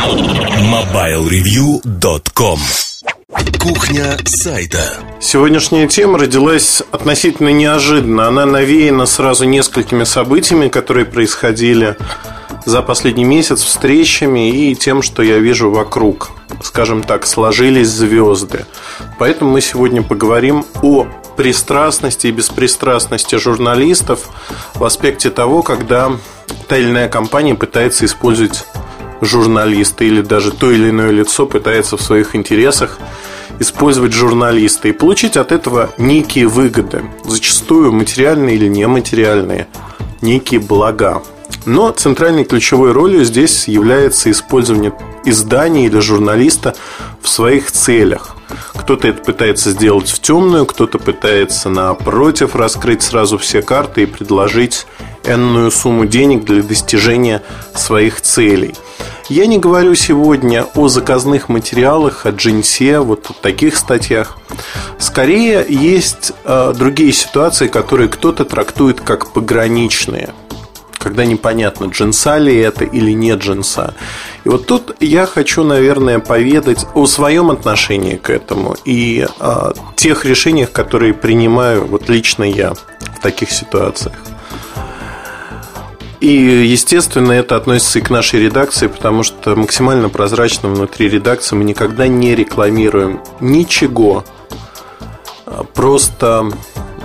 MobileReview.com Кухня сайта Сегодняшняя тема родилась относительно неожиданно. Она навеяна сразу несколькими событиями, которые происходили за последний месяц, встречами и тем, что я вижу вокруг. Скажем так, сложились звезды. Поэтому мы сегодня поговорим о пристрастности и беспристрастности журналистов в аспекте того, когда та или иная компания пытается использовать журналиста или даже то или иное лицо пытается в своих интересах использовать журналиста и получить от этого некие выгоды, зачастую материальные или нематериальные, некие блага. Но центральной ключевой ролью здесь является использование издания или журналиста в своих целях. Кто-то это пытается сделать в темную, кто-то пытается напротив раскрыть сразу все карты и предложить энную сумму денег для достижения своих целей. Я не говорю сегодня о заказных материалах, о джинсе, вот о таких статьях. Скорее, есть э, другие ситуации, которые кто-то трактует как пограничные когда непонятно, джинса ли это или не джинса. И вот тут я хочу, наверное, поведать о своем отношении к этому и о тех решениях, которые принимаю вот лично я в таких ситуациях. И, естественно, это относится и к нашей редакции, потому что максимально прозрачно внутри редакции мы никогда не рекламируем ничего. Просто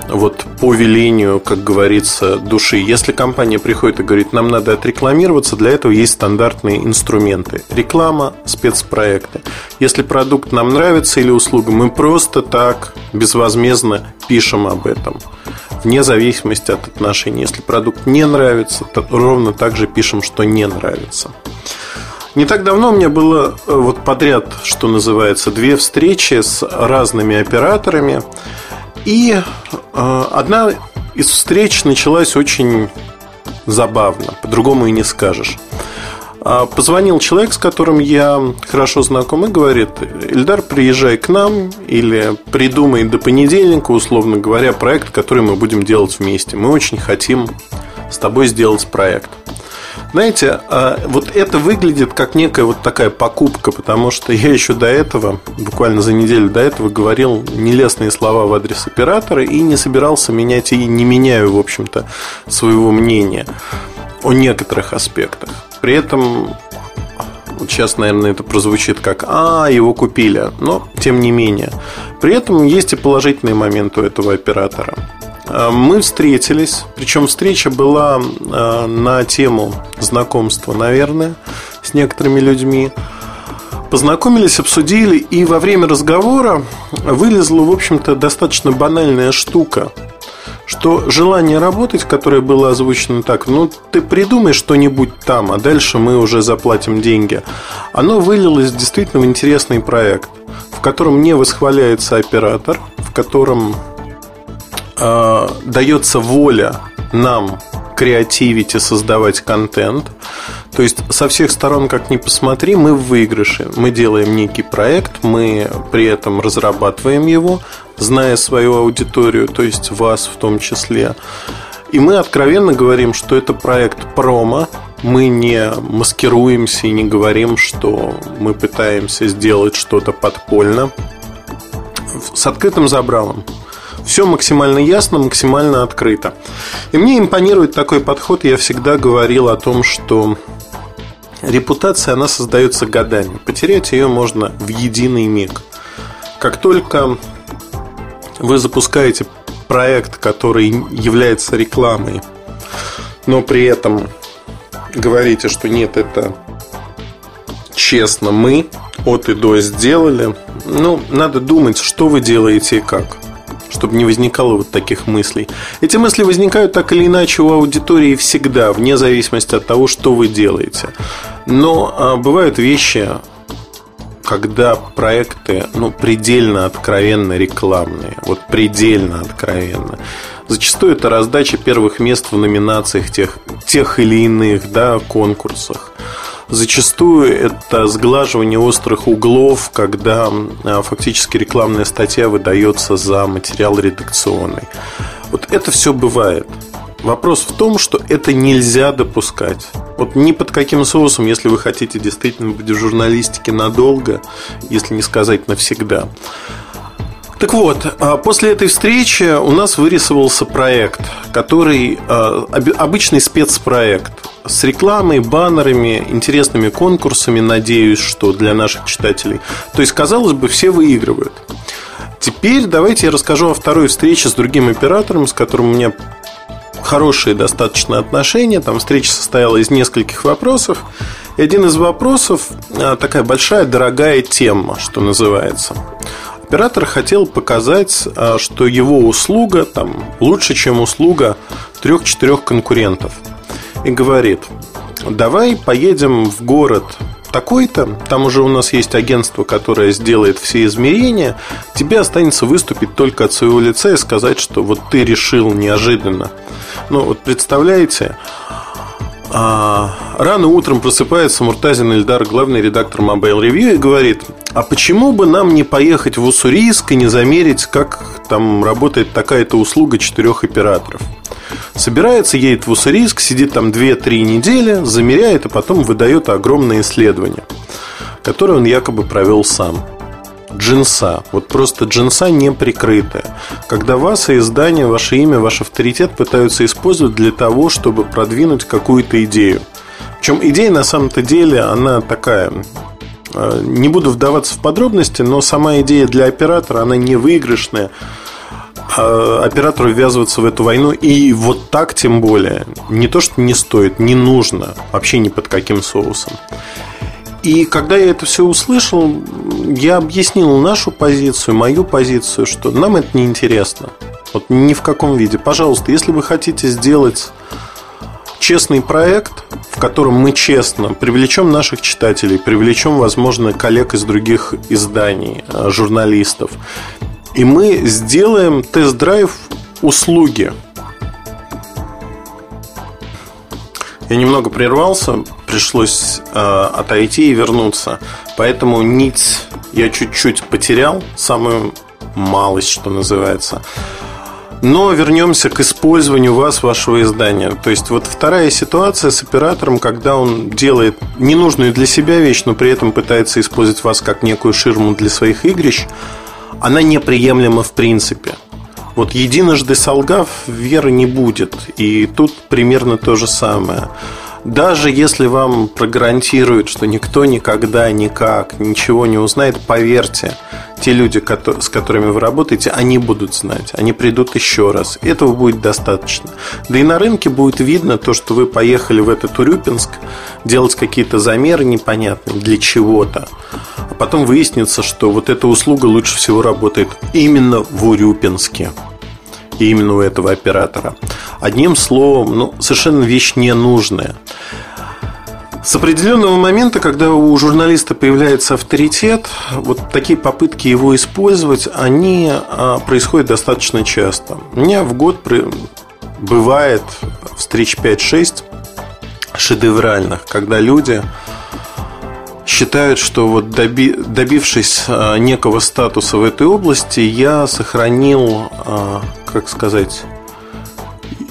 вот по велению, как говорится, души. Если компания приходит и говорит, нам надо отрекламироваться, для этого есть стандартные инструменты. Реклама, спецпроекты. Если продукт нам нравится или услуга, мы просто так безвозмездно пишем об этом вне зависимости от отношений. Если продукт не нравится, то ровно так же пишем, что не нравится. Не так давно у меня было э, вот подряд, что называется, две встречи с разными операторами. И э, одна из встреч началась очень забавно, по-другому и не скажешь. А, позвонил человек, с которым я хорошо знаком, и говорит, Эльдар, приезжай к нам или придумай до понедельника, условно говоря, проект, который мы будем делать вместе. Мы очень хотим с тобой сделать проект. Знаете, а, вот это выглядит как некая вот такая покупка, потому что я еще до этого, буквально за неделю до этого, говорил нелестные слова в адрес оператора и не собирался менять и не меняю, в общем-то, своего мнения о некоторых аспектах. При этом вот сейчас, наверное, это прозвучит как «А, его купили», но тем не менее. При этом есть и положительные моменты у этого оператора. А, мы встретились, причем встреча была а, на тему знакомства, наверное, с некоторыми людьми. Познакомились, обсудили, и во время разговора вылезла, в общем-то, достаточно банальная штука – что желание работать, которое было озвучено так, ну, ты придумай что-нибудь там, а дальше мы уже заплатим деньги, оно вылилось действительно в интересный проект, в котором не восхваляется оператор, в котором э, дается воля нам креативить и создавать контент. То есть со всех сторон, как ни посмотри, мы в выигрыше. Мы делаем некий проект, мы при этом разрабатываем его, зная свою аудиторию, то есть вас в том числе. И мы откровенно говорим, что это проект промо. Мы не маскируемся и не говорим, что мы пытаемся сделать что-то подпольно. С открытым забралом. Все максимально ясно, максимально открыто. И мне импонирует такой подход. Я всегда говорил о том, что репутация, она создается годами. Потерять ее можно в единый миг. Как только вы запускаете проект, который является рекламой, но при этом говорите, что нет, это честно мы от и до сделали, ну, надо думать, что вы делаете и как чтобы не возникало вот таких мыслей. Эти мысли возникают так или иначе у аудитории всегда, вне зависимости от того, что вы делаете. Но а, бывают вещи, когда проекты ну, предельно откровенно рекламные, вот предельно откровенно. Зачастую это раздача первых мест в номинациях тех, тех или иных да, конкурсах. Зачастую это сглаживание острых углов, когда а, фактически рекламная статья выдается за материал редакционный. Вот это все бывает. Вопрос в том, что это нельзя допускать. Вот ни под каким соусом, если вы хотите действительно быть в журналистике надолго, если не сказать навсегда. Так вот, а, после этой встречи у нас вырисовался проект, который а, обычный спецпроект с рекламой, баннерами, интересными конкурсами, надеюсь, что для наших читателей. То есть, казалось бы, все выигрывают. Теперь давайте я расскажу о второй встрече с другим оператором, с которым у меня хорошие достаточно отношения. Там встреча состояла из нескольких вопросов. И один из вопросов а, такая большая, дорогая тема, что называется. Оператор хотел показать, а, что его услуга там, лучше, чем услуга трех-четырех конкурентов. И говорит, давай поедем в город такой-то, там уже у нас есть агентство, которое сделает все измерения, тебе останется выступить только от своего лица и сказать, что вот ты решил неожиданно. Ну, вот представляете, а, рано утром просыпается Муртазин Ильдар, главный редактор Mobile Review, и говорит, а почему бы нам не поехать в Уссурийск и не замерить, как там работает такая-то услуга четырех операторов? Собирается, едет в Уссурийск, сидит там 2-3 недели, замеряет, а потом выдает огромное исследование, которое он якобы провел сам джинса. Вот просто джинса не прикрытая. Когда вас и издание, ваше имя, ваш авторитет пытаются использовать для того, чтобы продвинуть какую-то идею. Причем идея на самом-то деле, она такая э, не буду вдаваться в подробности, но сама идея для оператора, она не выигрышная. А оператору ввязываться в эту войну и вот так тем более не то, что не стоит, не нужно, вообще ни под каким соусом. И когда я это все услышал, я объяснил нашу позицию, мою позицию, что нам это не интересно. Вот ни в каком виде. Пожалуйста, если вы хотите сделать честный проект, в котором мы честно привлечем наших читателей, привлечем, возможно, коллег из других изданий, э, журналистов, и мы сделаем тест-драйв услуги. Я немного прервался, пришлось э, отойти и вернуться. Поэтому нить я чуть-чуть потерял, самую малость, что называется. Но вернемся к использованию вас, вашего издания. То есть вот вторая ситуация с оператором, когда он делает ненужную для себя вещь, но при этом пытается использовать вас как некую ширму для своих игрищ, она неприемлема в принципе. Вот единожды солгав, веры не будет. И тут примерно то же самое. Даже если вам прогарантируют, что никто никогда никак ничего не узнает, поверьте, те люди, с которыми вы работаете, они будут знать, они придут еще раз. Этого будет достаточно. Да и на рынке будет видно то, что вы поехали в этот Урюпинск делать какие-то замеры непонятные для чего-то. А потом выяснится, что вот эта услуга лучше всего работает именно в Урюпинске и именно у этого оператора. Одним словом, ну, совершенно вещь ненужная. С определенного момента, когда у журналиста появляется авторитет, вот такие попытки его использовать, они а, происходят достаточно часто. У меня в год бывает встреч 5-6 шедевральных, когда люди считают, что вот доби, добившись а, некого статуса в этой области, я сохранил, а, как сказать,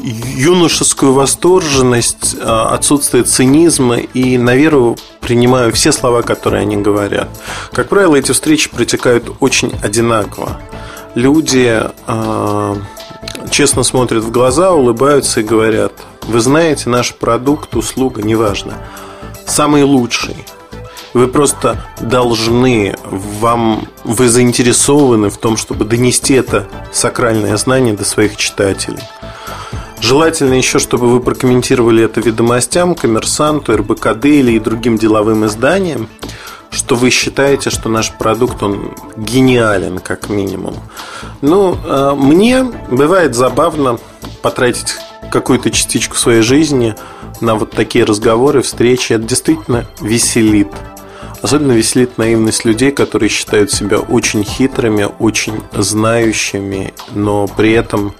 юношескую восторженность, а, отсутствие цинизма и на веру принимаю все слова, которые они говорят. Как правило, эти встречи протекают очень одинаково. Люди честно смотрят в глаза, улыбаются и говорят, вы знаете, наш продукт, услуга, неважно, самый лучший – вы просто должны, вам, вы заинтересованы в том, чтобы донести это сакральное знание до своих читателей. Желательно еще, чтобы вы прокомментировали это ведомостям, коммерсанту, РБКД или и другим деловым изданиям, что вы считаете, что наш продукт, он гениален, как минимум. Ну, а, мне бывает забавно потратить какую-то частичку своей жизни на вот такие разговоры, встречи. Это действительно веселит. Особенно веселит наивность людей, которые считают себя очень хитрыми, очень знающими, но при этом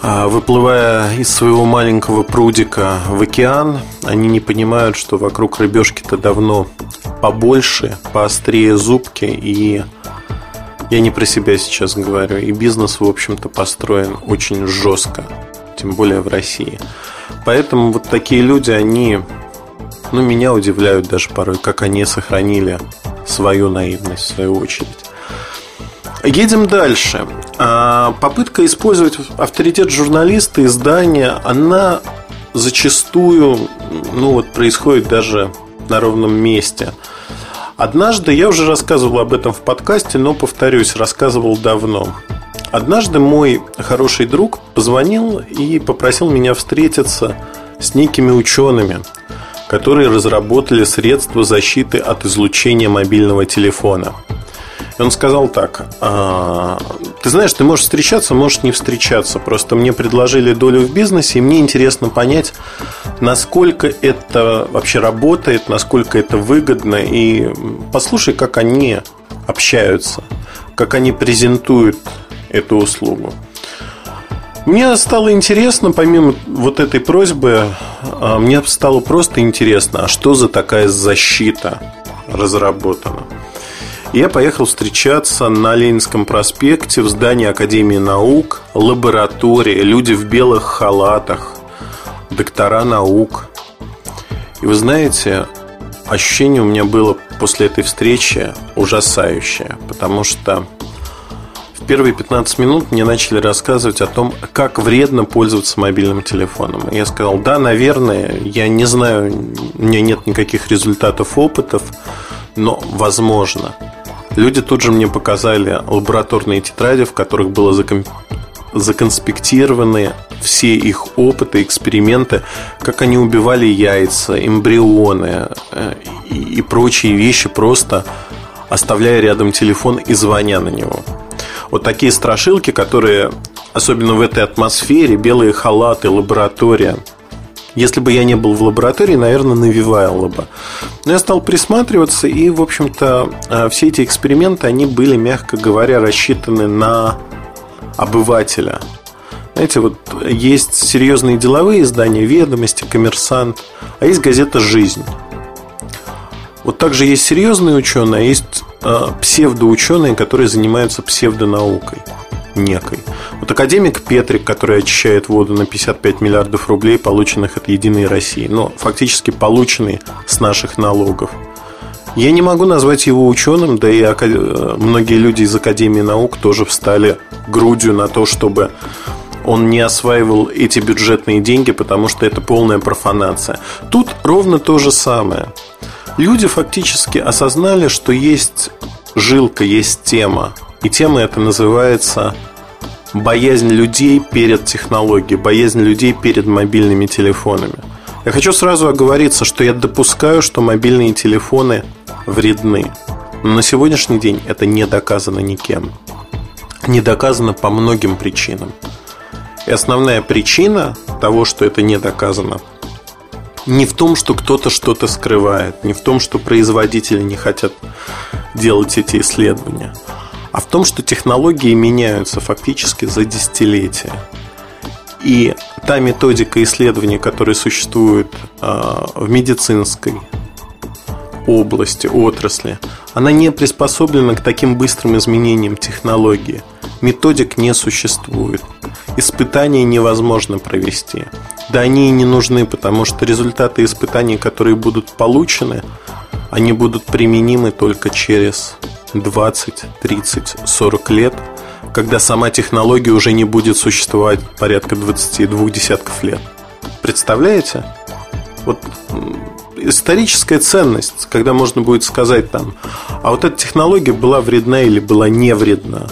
а, выплывая из своего маленького прудика в океан, они не понимают, что вокруг рыбешки-то давно побольше, поострее зубки, и я не про себя сейчас говорю, и бизнес, в общем-то, построен очень жестко. тем более в России. Поэтому вот такие люди, они, ну, меня удивляют даже порой, как они сохранили свою наивность, в свою очередь. Едем дальше. А, попытка использовать авторитет журналиста, издания, она зачастую ну, вот, происходит даже на ровном месте. Однажды, я уже рассказывал об этом в подкасте, но повторюсь, рассказывал давно. Однажды мой хороший друг позвонил и попросил меня встретиться с некими учеными, которые разработали средства защиты от излучения мобильного телефона – он сказал так, а, ты знаешь, ты можешь встречаться, можешь не встречаться. Просто мне предложили долю в бизнесе, и мне интересно понять, насколько это вообще работает, насколько это выгодно. И послушай, как они общаются, как они презентуют эту услугу. Мне стало интересно, помимо вот этой просьбы, а, мне стало просто интересно, а что за такая защита разработана. Я поехал встречаться на Ленинском проспекте в здании Академии наук, лаборатория, люди в белых халатах, доктора наук. И вы знаете, ощущение у меня было после этой встречи ужасающее, потому что в первые 15 минут мне начали рассказывать о том, как вредно пользоваться мобильным телефоном. Я сказал, да, наверное, я не знаю, у меня нет никаких результатов опытов, но возможно – Люди тут же мне показали лабораторные тетради, в которых было заком... законспектированы все их опыты, эксперименты, как они убивали яйца, эмбрионы э, и прочие вещи, просто оставляя рядом телефон и звоня на него. Вот такие страшилки, которые, особенно в этой атмосфере, белые халаты, лаборатория – если бы я не был в лаборатории, наверное, навивало бы. Но я стал присматриваться, и, в общем-то, э, все эти эксперименты, они были, мягко говоря, рассчитаны на обывателя. Знаете, вот есть серьезные деловые издания, ведомости, коммерсант, а есть газета «Жизнь». Вот также есть серьезные ученые, а есть э, псевдоученые, которые занимаются псевдонаукой некой. Вот академик Петрик, который очищает воду на 55 миллиардов рублей, полученных от Единой России, но фактически полученные с наших налогов. Я не могу назвать его ученым, да и многие люди из Академии наук тоже встали грудью на то, чтобы он не осваивал эти бюджетные деньги, потому что это полная профанация. Тут ровно то же самое. Люди фактически осознали, что есть жилка, есть тема. И тема эта называется боязнь людей перед технологией, боязнь людей перед мобильными телефонами. Я хочу сразу оговориться, что я допускаю, что мобильные телефоны вредны. Но на сегодняшний день это не доказано никем. Не доказано по многим причинам. И основная причина того, что это не доказано, не в том, что кто-то что-то скрывает, не в том, что производители не хотят делать эти исследования – а в том, что технологии меняются фактически за десятилетия. И та методика исследования, которая существует а, в медицинской области, отрасли, она не приспособлена к таким быстрым изменениям технологии. Методик не существует. Испытания невозможно провести. Да они и не нужны, потому что результаты испытаний, которые будут получены, они будут применимы только через 20, 30, 40 лет, когда сама технология уже не будет существовать порядка 22 десятков лет. Представляете? Вот историческая ценность, когда можно будет сказать там, а вот эта технология была вредна или была не вредна.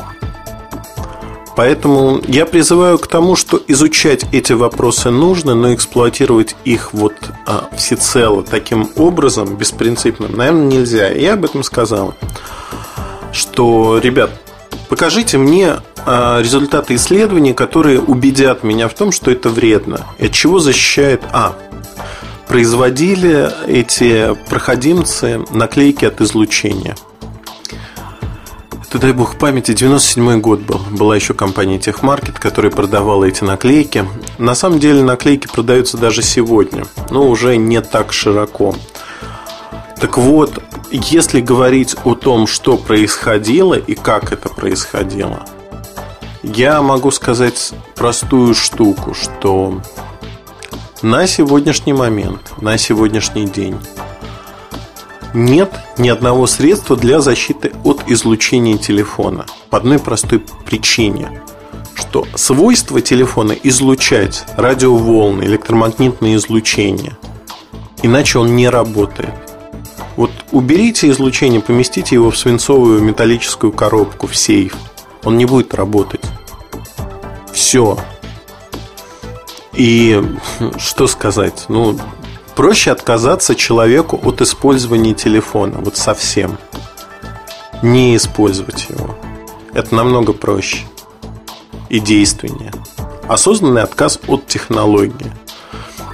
Поэтому я призываю к тому, что изучать эти вопросы нужно, но эксплуатировать их вот а, всецело таким образом, беспринципным, наверное, нельзя. Я об этом сказал что, ребят, покажите мне а, результаты исследований, которые убедят меня в том, что это вредно. И от чего защищает А. Производили эти проходимцы наклейки от излучения. Это, дай бог памяти, 97 год был. Была еще компания Техмаркет, которая продавала эти наклейки. На самом деле наклейки продаются даже сегодня, но уже не так широко. Так вот, если говорить о том, что происходило и как это происходило, Я могу сказать простую штуку, что на сегодняшний момент, на сегодняшний день нет ни одного средства для защиты от излучения телефона. По одной простой причине, что свойство телефона излучать радиоволны, электромагнитное излучение, иначе он не работает. Вот уберите излучение, поместите его в свинцовую металлическую коробку, в сейф. Он не будет работать. Все. И что сказать? Ну, проще отказаться человеку от использования телефона. Вот совсем. Не использовать его. Это намного проще и действеннее. Осознанный отказ от технологии.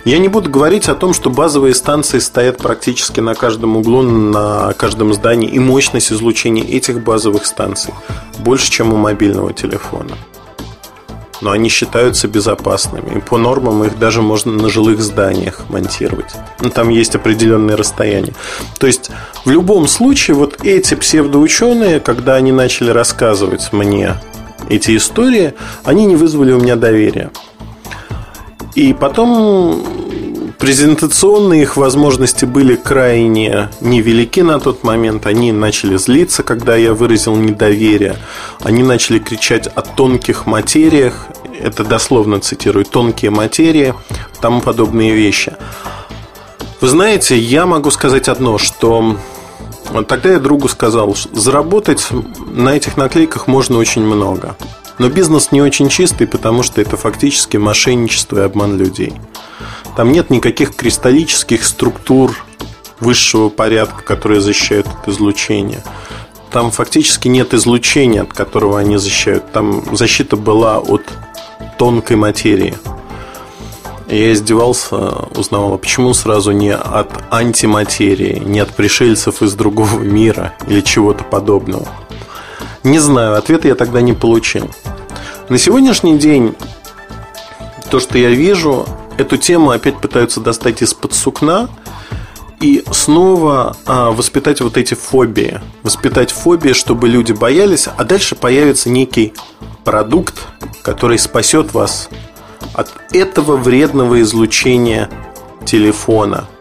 Я не буду говорить о том, что базовые станции стоят практически на каждом углу, на каждом здании, и мощность излучения этих базовых станций больше, чем у мобильного телефона. Но они считаются безопасными. И по нормам их даже можно на жилых зданиях монтировать. Но ну, там есть определенные расстояния. То есть, в любом случае, вот эти псевдоученые, когда они начали рассказывать мне эти истории, они не вызвали у меня доверия. И потом презентационные их возможности были крайне невелики на тот момент. Они начали злиться, когда я выразил недоверие. Они начали кричать о тонких материях. Это дословно цитирую. Тонкие материи, тому подобные вещи. Вы знаете, я могу сказать одно, что тогда я другу сказал, заработать на этих наклейках можно очень много. Но бизнес не очень чистый, потому что это фактически мошенничество и обман людей. Там нет никаких кристаллических структур высшего порядка, которые защищают от излучения. Там фактически нет излучения, от которого они защищают. Там защита была от тонкой материи. Я издевался, узнавал, а почему сразу не от антиматерии, не от пришельцев из другого мира или чего-то подобного. Не знаю, ответа я тогда не получил. На сегодняшний день то, что я вижу, эту тему опять пытаются достать из-под сукна и снова а, воспитать вот эти фобии. Воспитать фобии, чтобы люди боялись, а дальше появится некий продукт, который спасет вас от этого вредного излучения телефона –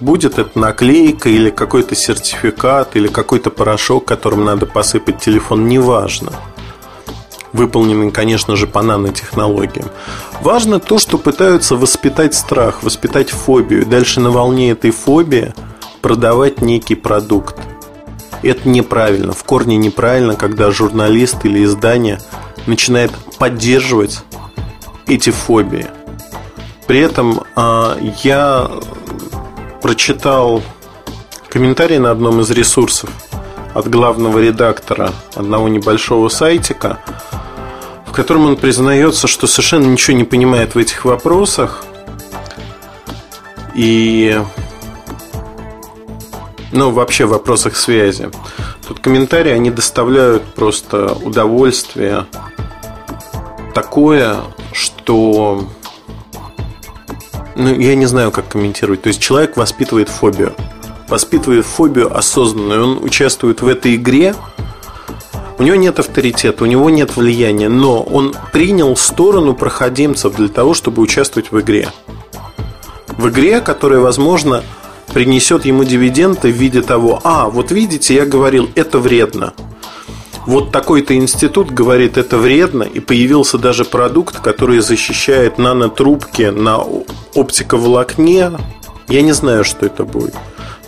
Будет это наклейка или какой-то сертификат, или какой-то порошок, которым надо посыпать телефон, неважно. Выполненный, конечно же, по нанотехнологиям. Важно то, что пытаются воспитать страх, воспитать фобию. Дальше на волне этой фобии продавать некий продукт. Это неправильно, в корне неправильно, когда журналист или издание начинает поддерживать эти фобии. При этом э, я прочитал комментарий на одном из ресурсов от главного редактора одного небольшого сайтика, в котором он признается, что совершенно ничего не понимает в этих вопросах. И ну, вообще в вопросах связи. Тут комментарии, они доставляют просто удовольствие такое, что ну, я не знаю, как комментировать. То есть человек воспитывает фобию. Воспитывает фобию осознанную. Он участвует в этой игре. У него нет авторитета, у него нет влияния, но он принял сторону проходимцев для того, чтобы участвовать в игре. В игре, которая, возможно, принесет ему дивиденды в виде того, а, вот видите, я говорил, это вредно вот такой-то институт говорит, это вредно, и появился даже продукт, который защищает нанотрубки на оптиковолокне. Я не знаю, что это будет.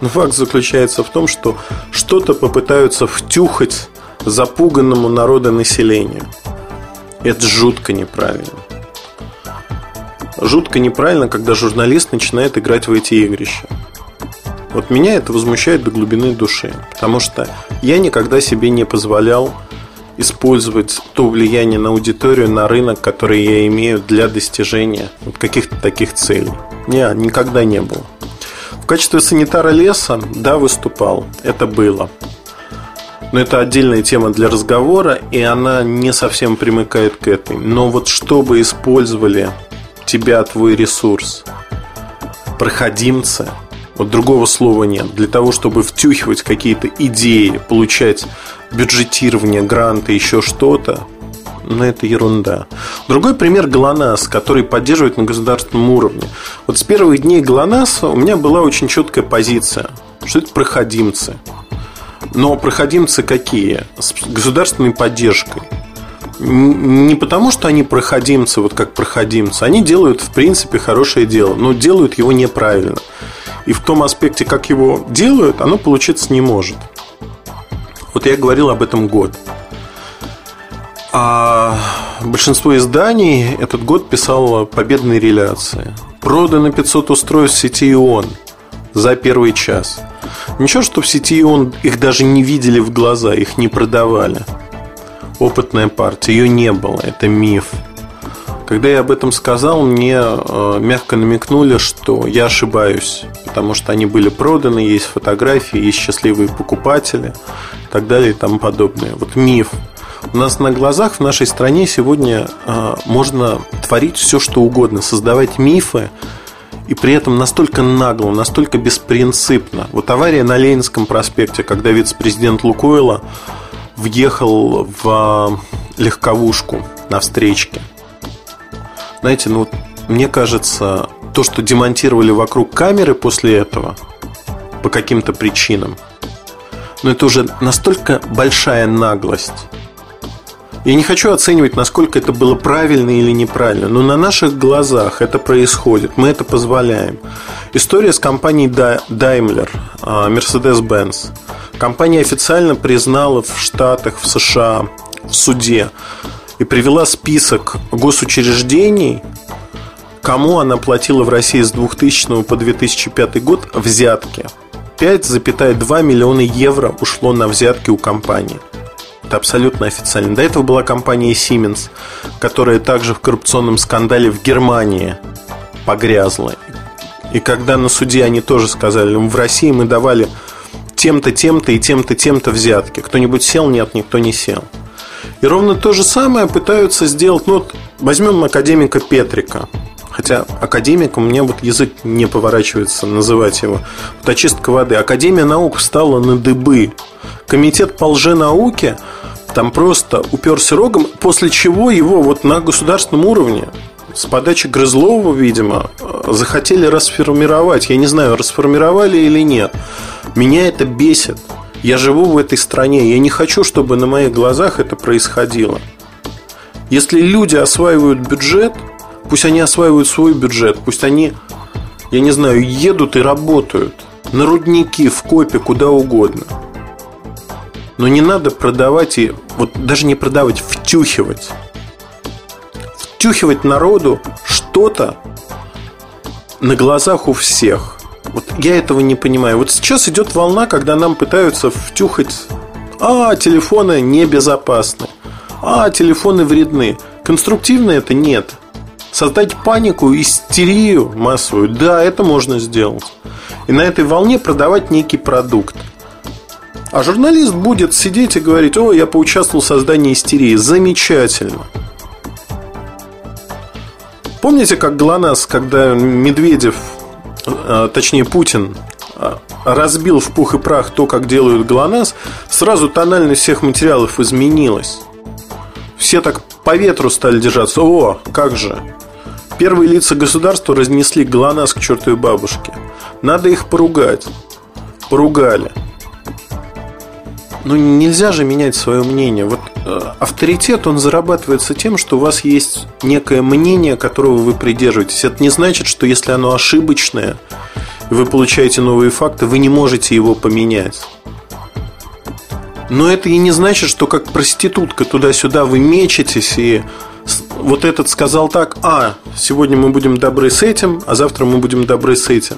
Но факт заключается в том, что что-то попытаются втюхать запуганному народонаселению. Это жутко неправильно. Жутко неправильно, когда журналист начинает играть в эти игрища. Вот меня это возмущает до глубины души, потому что я никогда себе не позволял использовать то влияние на аудиторию, на рынок, который я имею для достижения каких-то таких целей. Не, никогда не было. В качестве санитара леса, да, выступал. Это было. Но это отдельная тема для разговора, и она не совсем примыкает к этой. Но вот чтобы использовали тебя, твой ресурс, проходимцы – вот другого слова нет. Для того, чтобы втюхивать какие-то идеи, получать бюджетирование, гранты, еще что-то, но это ерунда. Другой пример ГЛОНАСС, который поддерживает на государственном уровне. Вот с первых дней ГЛОНАССа у меня была очень четкая позиция, что это проходимцы. Но проходимцы какие? С государственной поддержкой. Не потому, что они проходимцы, вот как проходимцы. Они делают, в принципе, хорошее дело, но делают его неправильно. И в том аспекте, как его делают, оно получиться не может. Вот я говорил об этом год. А большинство изданий этот год писало победные реляции. Продано 500 устройств сети ИОН за первый час. Ничего, что в сети ИОН их даже не видели в глаза, их не продавали. Опытная партия, ее не было, это миф. Когда я об этом сказал, мне э, мягко намекнули, что я ошибаюсь, потому что они были проданы, есть фотографии, есть счастливые покупатели и так далее и тому подобное. Вот миф. У нас на глазах в нашей стране сегодня э, можно творить все, что угодно, создавать мифы, и при этом настолько нагло, настолько беспринципно. Вот авария на Ленинском проспекте, когда вице-президент Лукойла въехал в легковушку на встречке. Знаете, ну, мне кажется, то, что демонтировали вокруг камеры после этого, по каким-то причинам, но это уже настолько большая наглость. Я не хочу оценивать, насколько это было правильно или неправильно, но на наших глазах это происходит, мы это позволяем. История с компанией Daimler, а, Mercedes-Benz. Компания официально признала в Штатах, в США, в суде и привела список госучреждений, кому она платила в России с 2000 по 2005 год взятки. 5,2 миллиона евро ушло на взятки у компании. Это абсолютно официально. До этого была компания Siemens, которая также в коррупционном скандале в Германии погрязла. И когда на суде они тоже сказали, в России мы давали тем-то, тем-то и тем-то, тем-то взятки. Кто-нибудь сел? Нет, никто не сел. И ровно то же самое пытаются сделать. Ну, вот возьмем академика Петрика. Хотя академик, меня вот язык не поворачивается называть его. Вот очистка воды. Академия наук встала на дыбы. Комитет по лженауке там просто уперся рогом, после чего его вот на государственном уровне с подачи Грызлова, видимо, захотели расформировать. Я не знаю, расформировали или нет. Меня это бесит. Я живу в этой стране, я не хочу, чтобы на моих глазах это происходило. Если люди осваивают бюджет, пусть они осваивают свой бюджет, пусть они, я не знаю, едут и работают на рудники, в копе, куда угодно. Но не надо продавать и вот даже не продавать, втюхивать. Втюхивать народу что-то на глазах у всех. Вот я этого не понимаю. Вот сейчас идет волна, когда нам пытаются втюхать а, телефоны небезопасны. А, телефоны вредны. Конструктивно это нет. Создать панику, истерию массовую, да, это можно сделать. И на этой волне продавать некий продукт. А журналист будет сидеть и говорить, о, я поучаствовал в создании истерии. Замечательно. Помните, как ГЛОНАСС, когда Медведев точнее Путин, а, разбил в пух и прах то, как делают ГЛОНАСС, сразу тональность всех материалов изменилась. Все так по ветру стали держаться. О, как же. Первые лица государства разнесли ГЛОНАСС к чертовой бабушке. Надо их поругать. Поругали. Ну, нельзя же менять свое мнение. Вот э, авторитет, он зарабатывается тем, что у вас есть некое мнение, которого вы придерживаетесь. Это не значит, что если оно ошибочное, вы получаете новые факты, вы не можете его поменять. Но это и не значит, что как проститутка туда-сюда вы мечетесь и вот этот сказал так, а, сегодня мы будем добры с этим, а завтра мы будем добры с этим.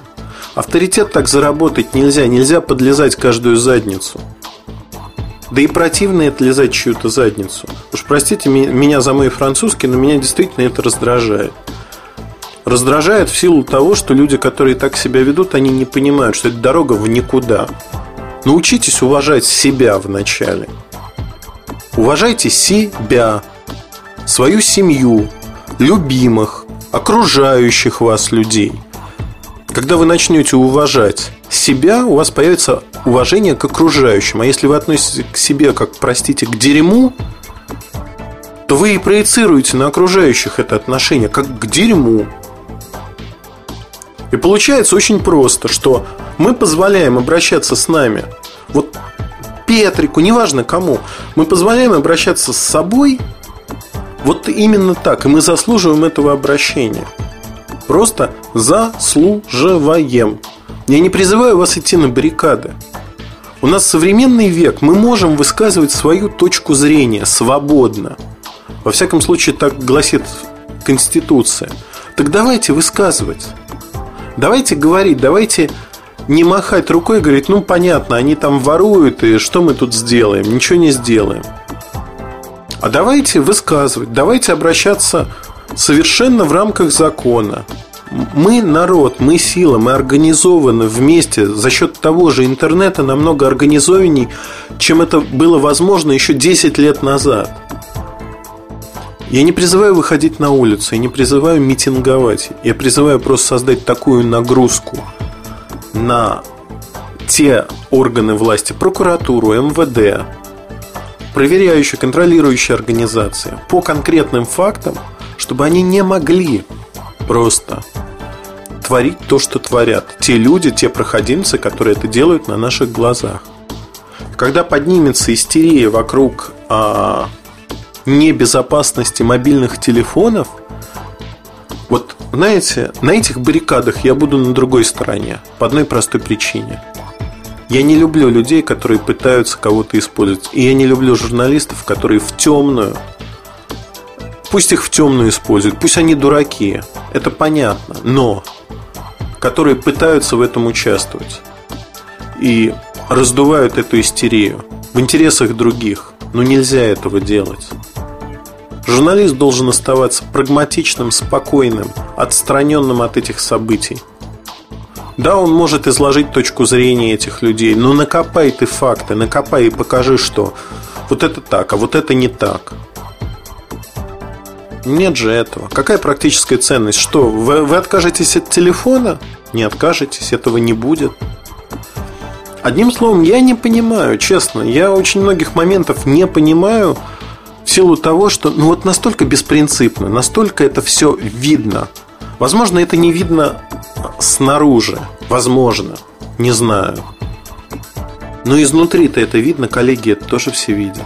Авторитет так заработать нельзя, нельзя подлезать каждую задницу. Да и противно это лизать чью-то задницу. Уж простите меня за мой французский, но меня действительно это раздражает. Раздражает в силу того, что люди, которые так себя ведут, они не понимают, что это дорога в никуда. Научитесь уважать себя вначале. Уважайте себя, свою семью, любимых, окружающих вас людей. Когда вы начнете уважать себя, у вас появится уважение к окружающим. А если вы относитесь к себе, как, простите, к дерьму, то вы и проецируете на окружающих это отношение как к дерьму. И получается очень просто, что мы позволяем обращаться с нами, вот Петрику, неважно кому, мы позволяем обращаться с собой вот именно так, и мы заслуживаем этого обращения. Просто заслуживаем. Я не призываю вас идти на баррикады. У нас современный век, мы можем высказывать свою точку зрения свободно. Во всяком случае, так гласит Конституция. Так давайте высказывать. Давайте говорить, давайте не махать рукой и говорить, ну понятно, они там воруют, и что мы тут сделаем? Ничего не сделаем. А давайте высказывать, давайте обращаться совершенно в рамках закона. Мы народ, мы сила, мы организованы вместе за счет того же интернета намного организованней, чем это было возможно еще 10 лет назад. Я не призываю выходить на улицу, я не призываю митинговать. Я призываю просто создать такую нагрузку на те органы власти, прокуратуру, МВД, проверяющие, контролирующие организации по конкретным фактам, чтобы они не могли просто творить то, что творят те люди, те проходимцы, которые это делают на наших глазах. Когда поднимется истерия вокруг а, небезопасности мобильных телефонов, вот знаете, на этих баррикадах я буду на другой стороне по одной простой причине. Я не люблю людей, которые пытаются кого-то использовать. И я не люблю журналистов, которые в темную Пусть их в темную используют, пусть они дураки, это понятно, но которые пытаются в этом участвовать и раздувают эту истерию в интересах других, но нельзя этого делать. Журналист должен оставаться прагматичным, спокойным, отстраненным от этих событий. Да, он может изложить точку зрения этих людей, но накопай ты факты, накопай и покажи, что вот это так, а вот это не так. Нет же этого. Какая практическая ценность? Что, вы, вы откажетесь от телефона? Не откажетесь, этого не будет. Одним словом, я не понимаю, честно, я очень многих моментов не понимаю в силу того, что ну вот настолько беспринципно, настолько это все видно. Возможно, это не видно снаружи. Возможно. Не знаю. Но изнутри-то это видно, коллеги это тоже все видят.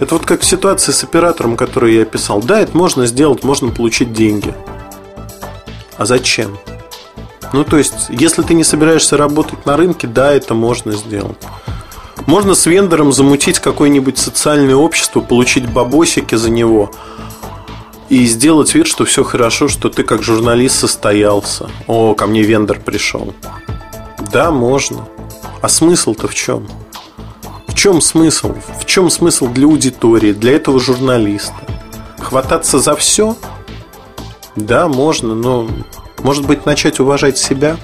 Это вот как в ситуации с оператором, которую я описал. Да, это можно сделать, можно получить деньги. А зачем? Ну, то есть, если ты не собираешься работать на рынке, да, это можно сделать. Можно с вендором замутить какое-нибудь социальное общество, получить бабосики за него и сделать вид, что все хорошо, что ты как журналист состоялся. О, ко мне вендор пришел. Да, можно. А смысл-то в чем? чем смысл? В чем смысл для аудитории, для этого журналиста? Хвататься за все? Да, можно, но может быть начать уважать себя?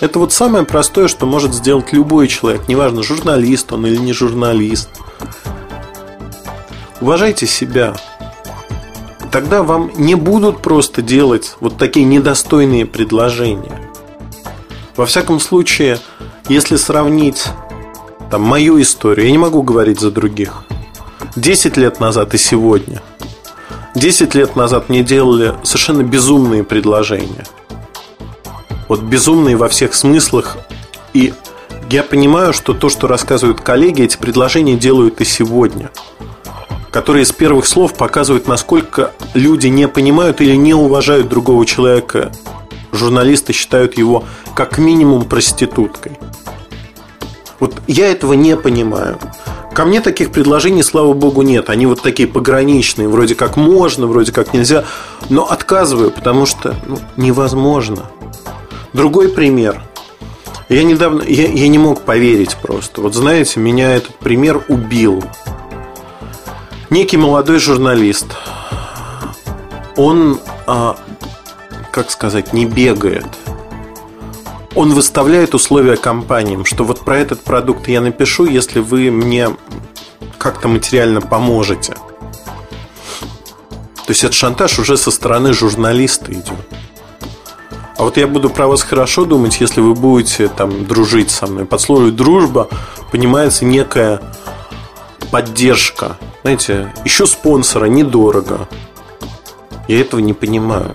Это вот самое простое, что может сделать любой человек, неважно, журналист он или не журналист. Уважайте себя. Тогда вам не будут просто делать вот такие недостойные предложения. Во всяком случае, если сравнить там, мою историю, я не могу говорить за других. 10 лет назад и сегодня. 10 лет назад мне делали совершенно безумные предложения. Вот безумные во всех смыслах. И я понимаю, что то, что рассказывают коллеги, эти предложения делают и сегодня. Которые с первых слов показывают, насколько люди не понимают или не уважают другого человека. Журналисты считают его как минимум проституткой. Вот я этого не понимаю. Ко мне таких предложений, слава богу, нет. Они вот такие пограничные, вроде как можно, вроде как нельзя. Но отказываю, потому что ну, невозможно. Другой пример. Я недавно, я, я не мог поверить просто. Вот знаете, меня этот пример убил. Некий молодой журналист. Он, а, как сказать, не бегает он выставляет условия компаниям, что вот про этот продукт я напишу, если вы мне как-то материально поможете. То есть это шантаж уже со стороны журналиста идет. А вот я буду про вас хорошо думать, если вы будете там дружить со мной. Под словом дружба понимается некая поддержка, знаете, еще спонсора недорого. Я этого не понимаю.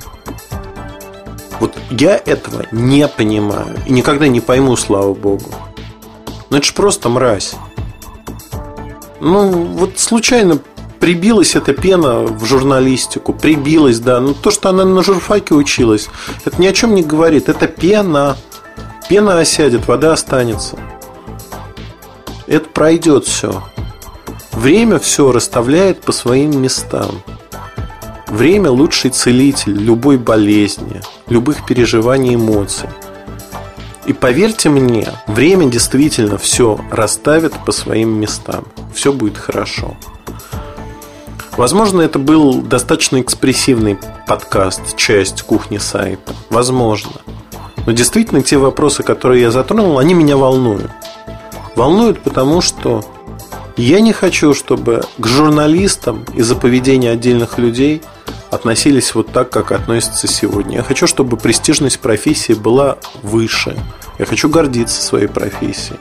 Вот я этого не понимаю. И никогда не пойму, слава богу. Ну это же просто мразь. Ну, вот случайно прибилась эта пена в журналистику. Прибилась, да. Но то, что она на журфаке училась, это ни о чем не говорит. Это пена. Пена осядет, вода останется. Это пройдет все. Время все расставляет по своим местам. Время – лучший целитель любой болезни, любых переживаний и эмоций. И поверьте мне, время действительно все расставит по своим местам. Все будет хорошо. Возможно, это был достаточно экспрессивный подкаст, часть кухни сайта. Возможно. Но действительно, те вопросы, которые я затронул, они меня волнуют. Волнуют, потому что я не хочу, чтобы к журналистам из-за поведения отдельных людей относились вот так, как относятся сегодня. Я хочу, чтобы престижность профессии была выше. Я хочу гордиться своей профессией.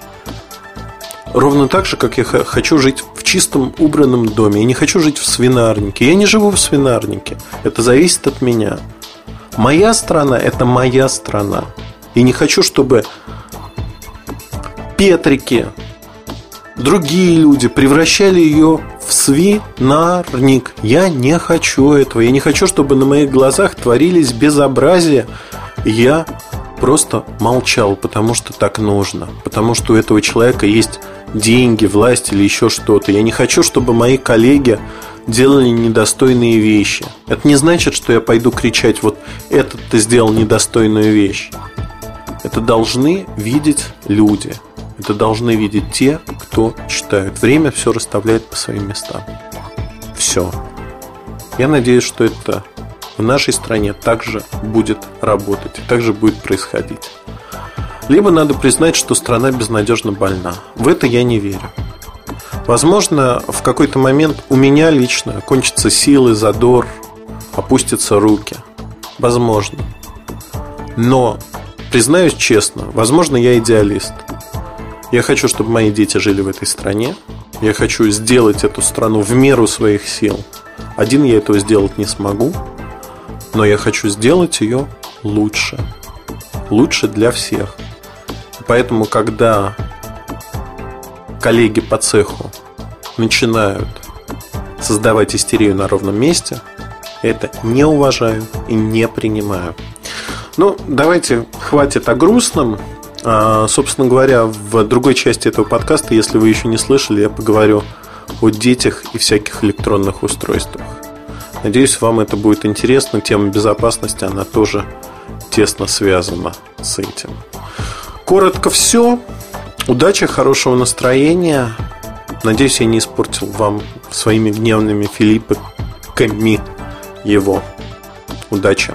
Ровно так же, как я хочу жить в чистом убранном доме. Я не хочу жить в свинарнике. Я не живу в свинарнике. Это зависит от меня. Моя страна – это моя страна. И не хочу, чтобы Петрики, другие люди превращали ее в свинарник. Я не хочу этого. Я не хочу, чтобы на моих глазах творились безобразия. Я просто молчал, потому что так нужно. Потому что у этого человека есть деньги, власть или еще что-то. Я не хочу, чтобы мои коллеги делали недостойные вещи. Это не значит, что я пойду кричать, вот этот ты сделал недостойную вещь. Это должны видеть люди. Это должны видеть те, кто читают. Время все расставляет по своим местам. Все. Я надеюсь, что это в нашей стране также будет работать, также будет происходить. Либо надо признать, что страна безнадежно больна. В это я не верю. Возможно, в какой-то момент у меня лично кончатся силы, задор, опустятся руки. Возможно. Но, признаюсь честно, возможно, я идеалист – я хочу, чтобы мои дети жили в этой стране. Я хочу сделать эту страну в меру своих сил. Один я этого сделать не смогу, но я хочу сделать ее лучше. Лучше для всех. Поэтому, когда коллеги по цеху начинают создавать истерию на ровном месте, это не уважаю и не принимаю. Ну, давайте хватит о грустном. А, собственно говоря, в другой части этого подкаста, если вы еще не слышали, я поговорю о детях и всяких электронных устройствах. Надеюсь, вам это будет интересно. Тема безопасности, она тоже тесно связана с этим. Коротко все. Удачи, хорошего настроения. Надеюсь, я не испортил вам своими гневными филиппами его. Удачи.